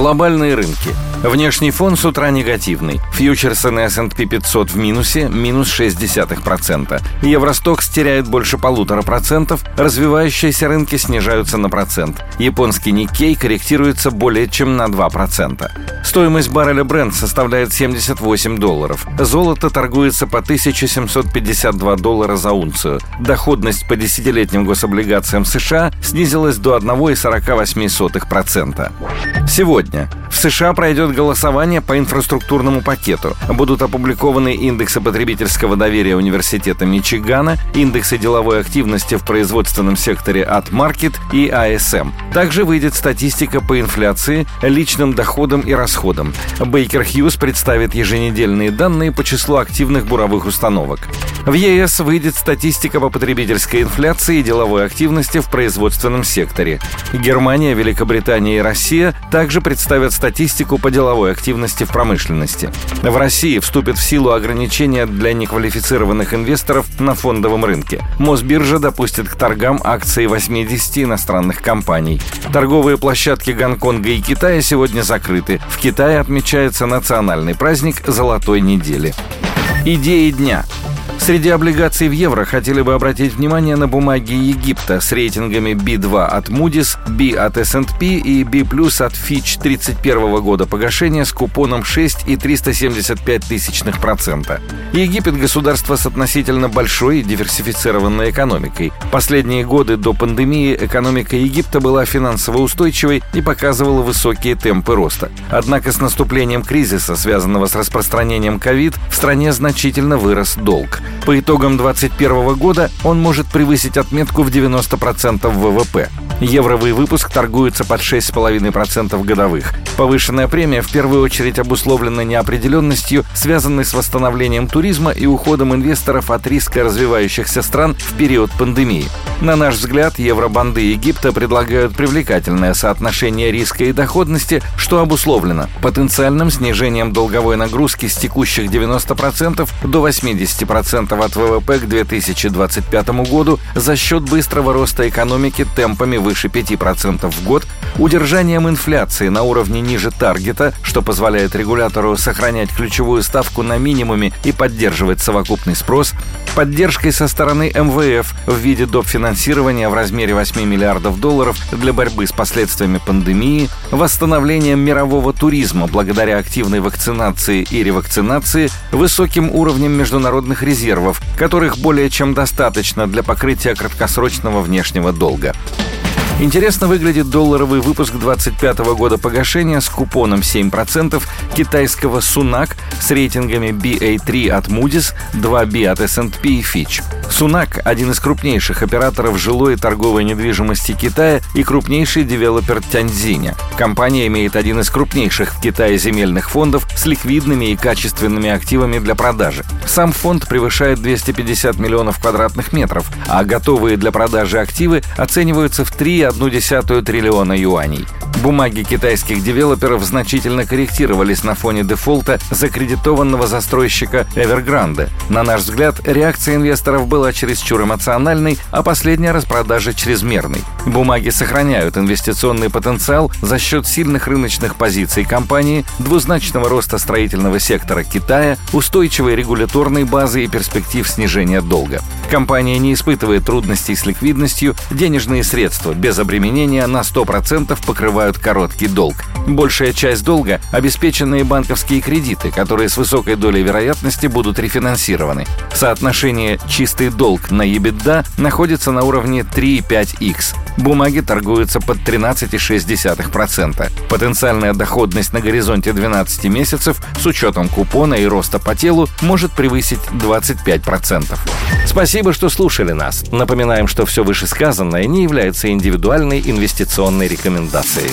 Глобальные рынки – Внешний фон с утра негативный. Фьючерсы на S&P 500 в минусе, минус 0,6%. Евростокс теряет больше полутора процентов, развивающиеся рынки снижаются на процент. Японский Никкей корректируется более чем на 2%. Стоимость барреля Brent составляет 78 долларов. Золото торгуется по 1752 доллара за унцию. Доходность по десятилетним гособлигациям США снизилась до 1,48%. Сегодня в США пройдет голосование по инфраструктурному пакету. Будут опубликованы индексы потребительского доверия Университета Мичигана, индексы деловой активности в производственном секторе от Market и ASM. Также выйдет статистика по инфляции, личным доходам и расходам. Бейкер Хьюз представит еженедельные данные по числу активных буровых установок. В ЕС выйдет статистика по потребительской инфляции и деловой активности в производственном секторе. Германия, Великобритания и Россия также представят статистику по деловой активности в промышленности. В России вступит в силу ограничения для неквалифицированных инвесторов на фондовом рынке. Мосбиржа допустит к торгам акции 80 иностранных компаний. Торговые площадки Гонконга и Китая сегодня закрыты. В Китае отмечается национальный праздник Золотой недели. Идеи дня – Среди облигаций в евро хотели бы обратить внимание на бумаги Египта с рейтингами B2 от Moody's, B от S&P и B+, от Fitch 31 года погашения с купоном 6,375 тысячных процента. Египет – государство с относительно большой и диверсифицированной экономикой. Последние годы до пандемии экономика Египта была финансово устойчивой и показывала высокие темпы роста. Однако с наступлением кризиса, связанного с распространением ковид, в стране значительно вырос долг. По итогам 2021 года он может превысить отметку в 90% ВВП. Евровый выпуск торгуется под 6,5% годовых. Повышенная премия в первую очередь обусловлена неопределенностью, связанной с восстановлением туризма и уходом инвесторов от риска развивающихся стран в период пандемии. На наш взгляд, евробанды Египта предлагают привлекательное соотношение риска и доходности, что обусловлено потенциальным снижением долговой нагрузки с текущих 90% до 80% от ВВП к 2025 году за счет быстрого роста экономики темпами выше 5% в год, удержанием инфляции на уровне ниже таргета, что позволяет регулятору сохранять ключевую ставку на минимуме и поддерживать совокупный спрос, поддержкой со стороны МВФ в виде доп. финансирования в размере 8 миллиардов долларов для борьбы с последствиями пандемии, восстановлением мирового туризма благодаря активной вакцинации и ревакцинации, высоким уровнем международных резервов, которых более чем достаточно для покрытия краткосрочного внешнего долга. Интересно выглядит долларовый выпуск 25 года погашения с купоном 7% китайского Сунак с рейтингами BA3 от Moody's, 2B от S&P и Fitch. Сунак – один из крупнейших операторов жилой и торговой недвижимости Китая и крупнейший девелопер Тяньцзиня. Компания имеет один из крупнейших в Китае земельных фондов с ликвидными и качественными активами для продажи. Сам фонд превышает 250 миллионов квадратных метров, а готовые для продажи активы оцениваются в 3 1,1 триллиона юаней. Бумаги китайских девелоперов значительно корректировались на фоне дефолта закредитованного застройщика Evergrande. На наш взгляд, реакция инвесторов была чересчур эмоциональной, а последняя распродажа чрезмерной. Бумаги сохраняют инвестиционный потенциал за счет сильных рыночных позиций компании, двузначного роста строительного сектора Китая, устойчивой регуляторной базы и перспектив снижения долга. Компания не испытывает трудностей с ликвидностью, денежные средства без обременения на 100% покрывают короткий долг. Большая часть долга – обеспеченные банковские кредиты, которые с высокой долей вероятности будут рефинансированы. Соотношение чистый долг на EBITDA находится на уровне 3,5x. Бумаги торгуются под 13,6%. Потенциальная доходность на горизонте 12 месяцев с учетом купона и роста по телу может превысить 25%. Спасибо, что слушали нас. Напоминаем, что все вышесказанное не является индивидуальной инвестиционной рекомендацией.